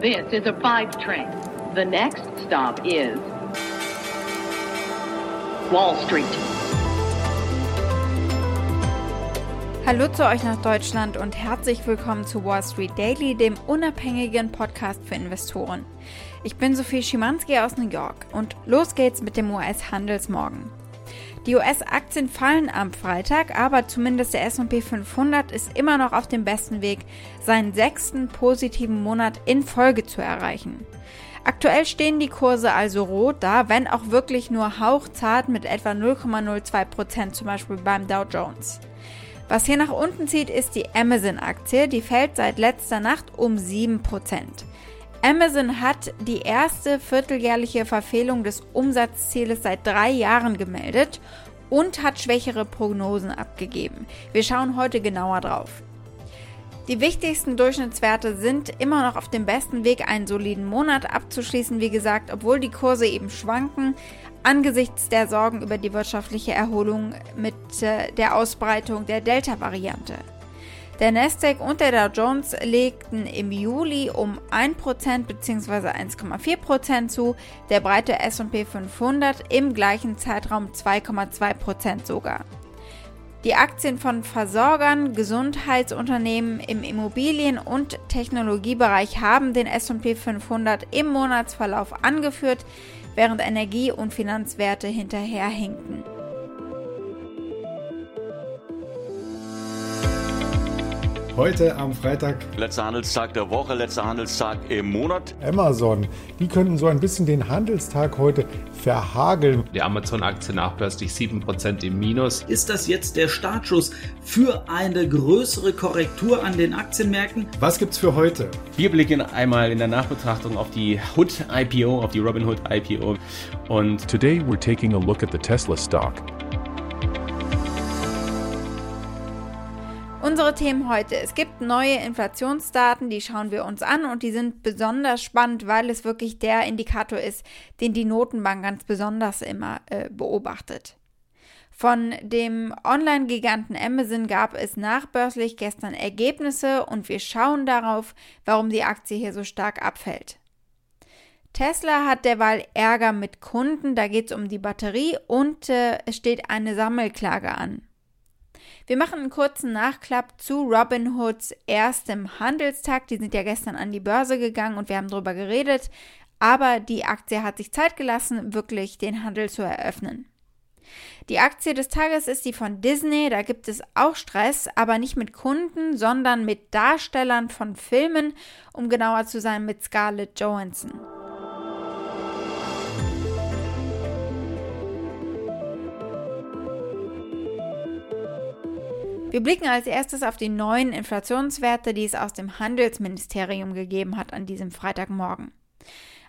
This is a five train. The next stop is Wall Street. Hallo zu euch nach Deutschland und herzlich willkommen zu Wall Street Daily, dem unabhängigen Podcast für Investoren. Ich bin Sophie Schimanski aus New York und los geht's mit dem US-Handelsmorgen. Die US-Aktien fallen am Freitag, aber zumindest der SP 500 ist immer noch auf dem besten Weg, seinen sechsten positiven Monat in Folge zu erreichen. Aktuell stehen die Kurse also rot da, wenn auch wirklich nur hauchzart mit etwa 0,02% zum Beispiel beim Dow Jones. Was hier nach unten zieht, ist die Amazon-Aktie, die fällt seit letzter Nacht um 7%. Amazon hat die erste vierteljährliche Verfehlung des Umsatzzieles seit drei Jahren gemeldet und hat schwächere Prognosen abgegeben. Wir schauen heute genauer drauf. Die wichtigsten Durchschnittswerte sind immer noch auf dem besten Weg, einen soliden Monat abzuschließen, wie gesagt, obwohl die Kurse eben schwanken, angesichts der Sorgen über die wirtschaftliche Erholung mit äh, der Ausbreitung der Delta-Variante. Der Nasdaq und der Dow Jones legten im Juli um 1% bzw. 1,4% zu, der breite S&P 500 im gleichen Zeitraum 2,2% sogar. Die Aktien von Versorgern, Gesundheitsunternehmen im Immobilien- und Technologiebereich haben den S&P 500 im Monatsverlauf angeführt, während Energie- und Finanzwerte hinterherhinkten. Heute am Freitag. Letzter Handelstag der Woche, letzter Handelstag im Monat. Amazon, die könnten so ein bisschen den Handelstag heute verhageln. Die Amazon-Aktie nachbörslich 7% im Minus. Ist das jetzt der Startschuss für eine größere Korrektur an den Aktienmärkten? Was gibt's für heute? Wir blicken einmal in der Nachbetrachtung auf die Hood IPO, auf die Robinhood IPO. Und today we're taking a look at the Tesla stock. Unsere Themen heute. Es gibt neue Inflationsdaten, die schauen wir uns an und die sind besonders spannend, weil es wirklich der Indikator ist, den die Notenbank ganz besonders immer äh, beobachtet. Von dem Online-Giganten Amazon gab es nachbörslich gestern Ergebnisse und wir schauen darauf, warum die Aktie hier so stark abfällt. Tesla hat derweil Ärger mit Kunden, da geht es um die Batterie und äh, es steht eine Sammelklage an. Wir machen einen kurzen Nachklapp zu Robinhoods erstem Handelstag. Die sind ja gestern an die Börse gegangen und wir haben darüber geredet. Aber die Aktie hat sich Zeit gelassen, wirklich den Handel zu eröffnen. Die Aktie des Tages ist die von Disney. Da gibt es auch Stress, aber nicht mit Kunden, sondern mit Darstellern von Filmen, um genauer zu sein mit Scarlett Johansson. Wir blicken als erstes auf die neuen Inflationswerte, die es aus dem Handelsministerium gegeben hat an diesem Freitagmorgen.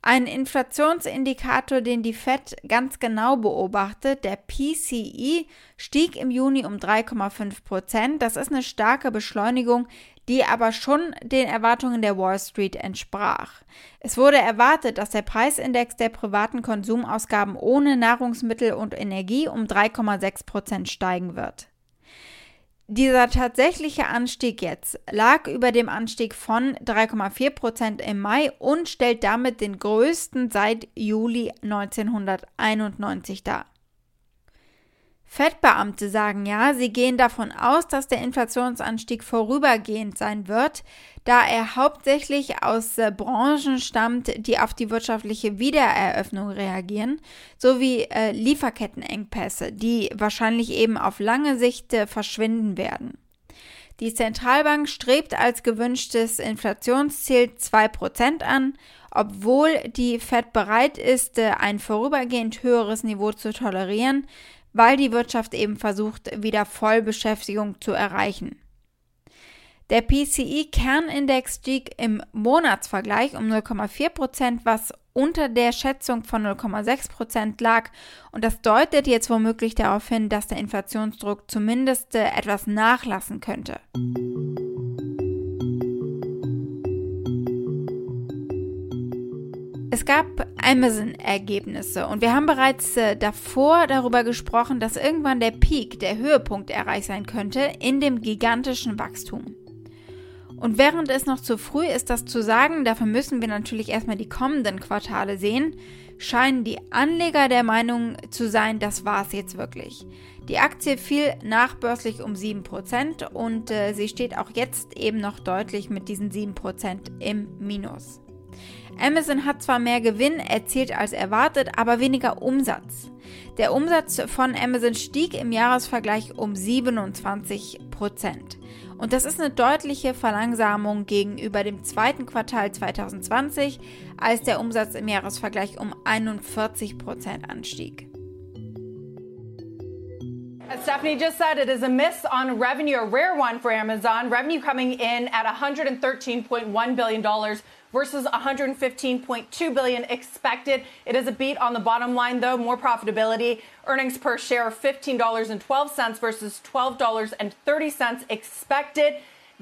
Ein Inflationsindikator, den die Fed ganz genau beobachtet, der PCE, stieg im Juni um 3,5 Prozent. Das ist eine starke Beschleunigung, die aber schon den Erwartungen der Wall Street entsprach. Es wurde erwartet, dass der Preisindex der privaten Konsumausgaben ohne Nahrungsmittel und Energie um 3,6 Prozent steigen wird. Dieser tatsächliche Anstieg jetzt lag über dem Anstieg von 3,4 Prozent im Mai und stellt damit den größten seit Juli 1991 dar. Fettbeamte sagen ja, sie gehen davon aus, dass der Inflationsanstieg vorübergehend sein wird, da er hauptsächlich aus äh, Branchen stammt, die auf die wirtschaftliche Wiedereröffnung reagieren, sowie äh, Lieferkettenengpässe, die wahrscheinlich eben auf lange Sicht äh, verschwinden werden. Die Zentralbank strebt als gewünschtes Inflationsziel 2% an, obwohl die Fed bereit ist, äh, ein vorübergehend höheres Niveau zu tolerieren, weil die Wirtschaft eben versucht, wieder Vollbeschäftigung zu erreichen. Der PCI-Kernindex stieg im Monatsvergleich um 0,4 Prozent, was unter der Schätzung von 0,6 Prozent lag. Und das deutet jetzt womöglich darauf hin, dass der Inflationsdruck zumindest äh, etwas nachlassen könnte. Es gab Amazon-Ergebnisse und wir haben bereits äh, davor darüber gesprochen, dass irgendwann der Peak, der Höhepunkt erreicht sein könnte in dem gigantischen Wachstum. Und während es noch zu früh ist, das zu sagen, dafür müssen wir natürlich erstmal die kommenden Quartale sehen, scheinen die Anleger der Meinung zu sein, das war es jetzt wirklich. Die Aktie fiel nachbörslich um 7% und äh, sie steht auch jetzt eben noch deutlich mit diesen 7% im Minus. Amazon hat zwar mehr Gewinn erzielt als erwartet, aber weniger Umsatz. Der Umsatz von Amazon stieg im Jahresvergleich um 27% Und das ist eine deutliche Verlangsamung gegenüber dem zweiten Quartal 2020, als der Umsatz im Jahresvergleich um 41% anstieg. As Stephanie just said, it is a miss on revenue, a rare one for Amazon. Revenue coming in at $113.1 billion versus 115.2 billion expected. It is a beat on the bottom line though, more profitability. Earnings per share of $15.12 versus $12.30 expected.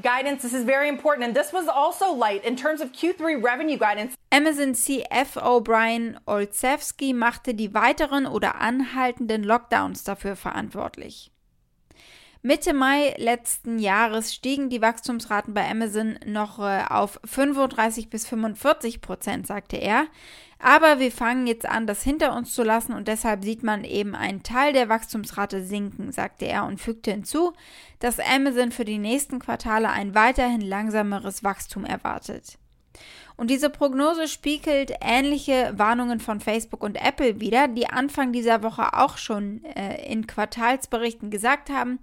Guidance, this is very important. And this was also light in terms of Q3 revenue guidance. Amazon CFO Brian Olszewski machte die weiteren oder anhaltenden Lockdowns dafür verantwortlich. Mitte Mai letzten Jahres stiegen die Wachstumsraten bei Amazon noch äh, auf 35 bis 45 Prozent, sagte er. Aber wir fangen jetzt an, das hinter uns zu lassen und deshalb sieht man eben einen Teil der Wachstumsrate sinken, sagte er und fügte hinzu, dass Amazon für die nächsten Quartale ein weiterhin langsameres Wachstum erwartet. Und diese Prognose spiegelt ähnliche Warnungen von Facebook und Apple wider, die Anfang dieser Woche auch schon äh, in Quartalsberichten gesagt haben,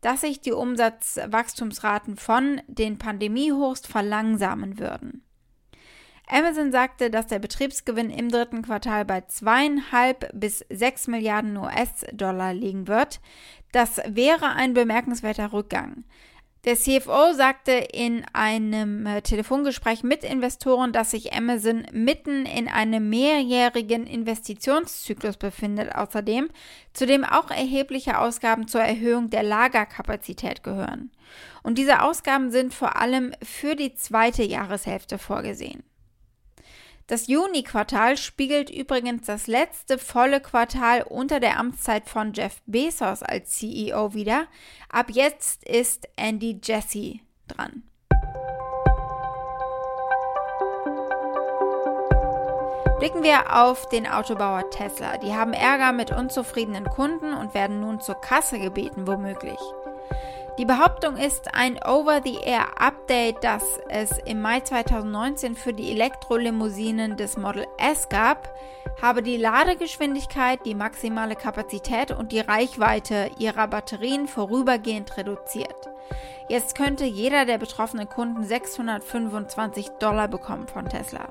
dass sich die Umsatzwachstumsraten von den Pandemiehochs verlangsamen würden. Amazon sagte, dass der Betriebsgewinn im dritten Quartal bei zweieinhalb bis sechs Milliarden US-Dollar liegen wird. Das wäre ein bemerkenswerter Rückgang. Der CFO sagte in einem äh, Telefongespräch mit Investoren, dass sich Amazon mitten in einem mehrjährigen Investitionszyklus befindet, außerdem, zu dem auch erhebliche Ausgaben zur Erhöhung der Lagerkapazität gehören. Und diese Ausgaben sind vor allem für die zweite Jahreshälfte vorgesehen. Das Juni-Quartal spiegelt übrigens das letzte volle Quartal unter der Amtszeit von Jeff Bezos als CEO wieder. Ab jetzt ist Andy Jassy dran. Blicken wir auf den Autobauer Tesla. Die haben Ärger mit unzufriedenen Kunden und werden nun zur Kasse gebeten, womöglich. Die Behauptung ist ein Over-the-Air-Update, das es im Mai 2019 für die Elektrolimousinen des Model S gab, habe die Ladegeschwindigkeit, die maximale Kapazität und die Reichweite ihrer Batterien vorübergehend reduziert. Jetzt könnte jeder der betroffenen Kunden 625 Dollar bekommen von Tesla.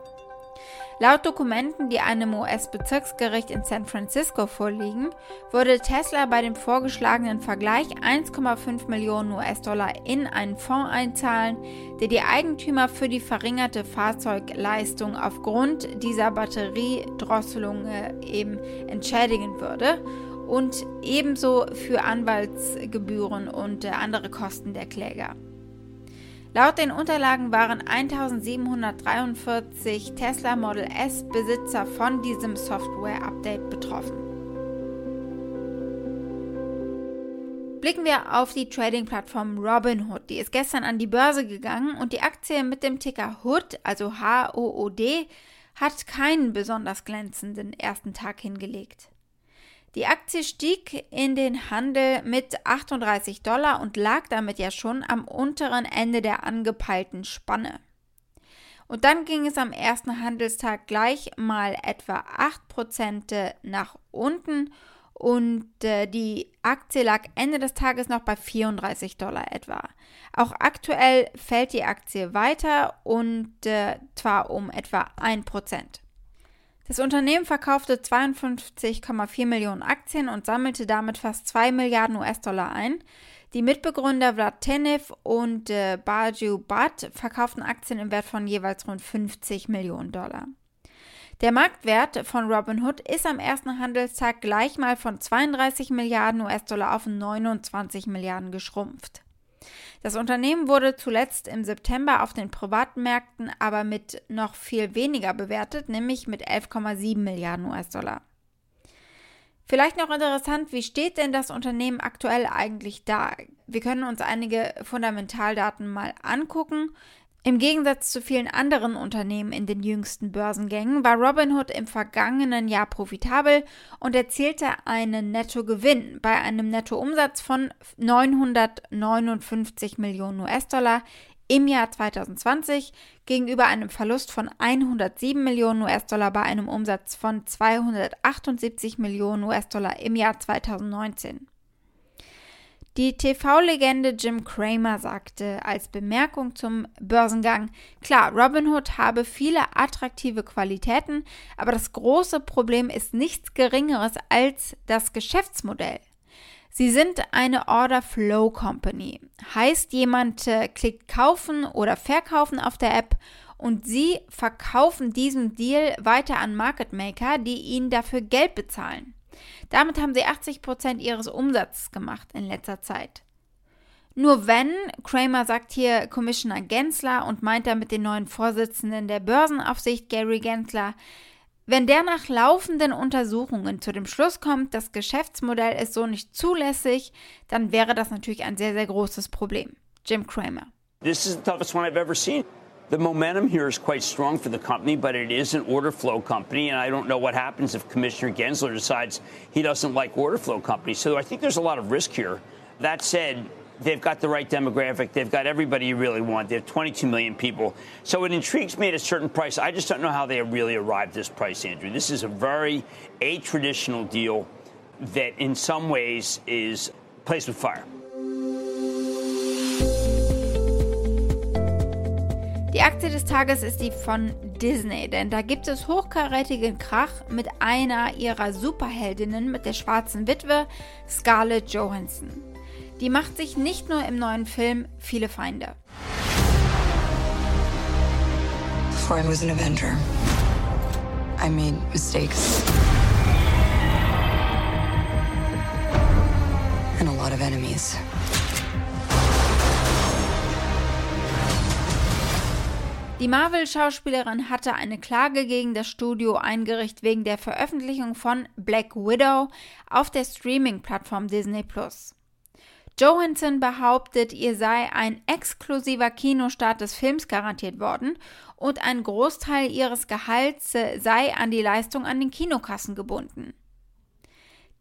Laut Dokumenten, die einem US-Bezirksgericht in San Francisco vorliegen, würde Tesla bei dem vorgeschlagenen Vergleich 1,5 Millionen US-Dollar in einen Fonds einzahlen, der die Eigentümer für die verringerte Fahrzeugleistung aufgrund dieser Batteriedrosselung eben entschädigen würde und ebenso für Anwaltsgebühren und äh, andere Kosten der Kläger. Laut den Unterlagen waren 1743 Tesla Model S Besitzer von diesem Software-Update betroffen. Blicken wir auf die Trading-Plattform Robinhood. Die ist gestern an die Börse gegangen und die Aktie mit dem Ticker HOOD, also H-O-O-D, hat keinen besonders glänzenden ersten Tag hingelegt. Die Aktie stieg in den Handel mit 38 Dollar und lag damit ja schon am unteren Ende der angepeilten Spanne. Und dann ging es am ersten Handelstag gleich mal etwa 8% nach unten und äh, die Aktie lag Ende des Tages noch bei 34 Dollar etwa. Auch aktuell fällt die Aktie weiter und äh, zwar um etwa 1%. Das Unternehmen verkaufte 52,4 Millionen Aktien und sammelte damit fast 2 Milliarden US-Dollar ein. Die Mitbegründer Vlad Tenev und äh, Baju Bhatt verkauften Aktien im Wert von jeweils rund 50 Millionen Dollar. Der Marktwert von Robinhood ist am ersten Handelstag gleich mal von 32 Milliarden US-Dollar auf 29 Milliarden geschrumpft. Das Unternehmen wurde zuletzt im September auf den Privatmärkten aber mit noch viel weniger bewertet, nämlich mit 11,7 Milliarden US-Dollar. Vielleicht noch interessant, wie steht denn das Unternehmen aktuell eigentlich da? Wir können uns einige Fundamentaldaten mal angucken. Im Gegensatz zu vielen anderen Unternehmen in den jüngsten Börsengängen war Robinhood im vergangenen Jahr profitabel und erzielte einen Nettogewinn bei einem Nettoumsatz von 959 Millionen US-Dollar im Jahr 2020 gegenüber einem Verlust von 107 Millionen US-Dollar bei einem Umsatz von 278 Millionen US-Dollar im Jahr 2019. Die TV-Legende Jim Cramer sagte als Bemerkung zum Börsengang, klar, Robinhood habe viele attraktive Qualitäten, aber das große Problem ist nichts Geringeres als das Geschäftsmodell. Sie sind eine Order Flow Company. Heißt, jemand äh, klickt kaufen oder verkaufen auf der App und Sie verkaufen diesen Deal weiter an Market Maker, die Ihnen dafür Geld bezahlen. Damit haben sie 80 Prozent ihres Umsatzes gemacht in letzter Zeit. Nur wenn, Kramer sagt hier Commissioner Gensler und meint damit den neuen Vorsitzenden der Börsenaufsicht Gary Gensler, wenn der nach laufenden Untersuchungen zu dem Schluss kommt, das Geschäftsmodell ist so nicht zulässig, dann wäre das natürlich ein sehr, sehr großes Problem. Jim Kramer. This is the toughest one I've ever seen. The momentum here is quite strong for the company, but it is an order flow company, and I don't know what happens if Commissioner Gensler decides he doesn't like order flow companies. So I think there's a lot of risk here. That said, they've got the right demographic. They've got everybody you really want. They have 22 million people. So it intrigues me at a certain price. I just don't know how they really arrived at this price, Andrew. This is a very a traditional deal that in some ways is placed with fire. Die Aktie des Tages ist die von Disney, denn da gibt es hochkarätigen Krach mit einer ihrer Superheldinnen, mit der schwarzen Witwe Scarlett Johansson. Die macht sich nicht nur im neuen Film viele Feinde. Before I was an Avenger, I made mistakes. And a lot of enemies. Die Marvel-Schauspielerin hatte eine Klage gegen das Studio eingerichtet wegen der Veröffentlichung von Black Widow auf der Streaming-Plattform Disney Plus. Johansson behauptet, ihr sei ein exklusiver Kinostart des Films garantiert worden und ein Großteil ihres Gehalts sei an die Leistung an den Kinokassen gebunden.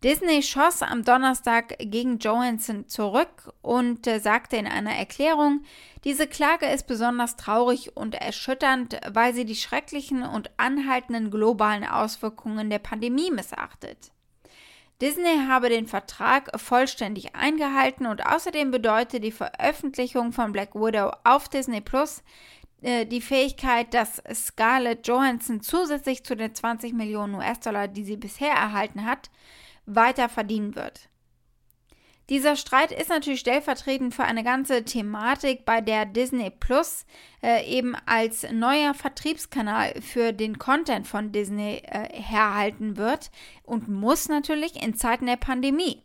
Disney schoss am Donnerstag gegen Johansson zurück und äh, sagte in einer Erklärung, diese Klage ist besonders traurig und erschütternd, weil sie die schrecklichen und anhaltenden globalen Auswirkungen der Pandemie missachtet. Disney habe den Vertrag vollständig eingehalten und außerdem bedeutet die Veröffentlichung von Black Widow auf Disney Plus äh, die Fähigkeit, dass Scarlett Johansson zusätzlich zu den 20 Millionen US-Dollar, die sie bisher erhalten hat, weiter verdienen wird. Dieser Streit ist natürlich stellvertretend für eine ganze Thematik, bei der Disney Plus äh, eben als neuer Vertriebskanal für den Content von Disney äh, herhalten wird und muss natürlich in Zeiten der Pandemie.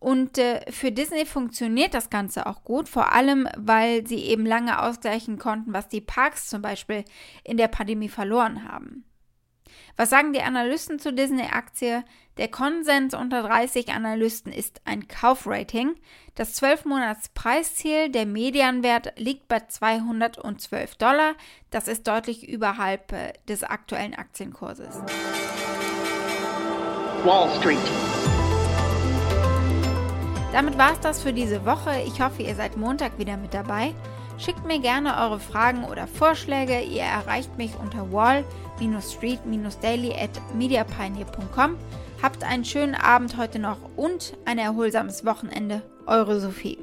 Und äh, für Disney funktioniert das Ganze auch gut, vor allem weil sie eben lange ausgleichen konnten, was die Parks zum Beispiel in der Pandemie verloren haben. Was sagen die Analysten zur Disney-Aktie? Der Konsens unter 30 Analysten ist ein Kaufrating. Das 12-Monats-Preisziel, der Medianwert, liegt bei 212 Dollar. Das ist deutlich überhalb äh, des aktuellen Aktienkurses. Wall Street. Damit war es das für diese Woche. Ich hoffe, ihr seid Montag wieder mit dabei. Schickt mir gerne eure Fragen oder Vorschläge. Ihr erreicht mich unter wall-street-daily at mediapioneer.com. Habt einen schönen Abend heute noch und ein erholsames Wochenende. Eure Sophie.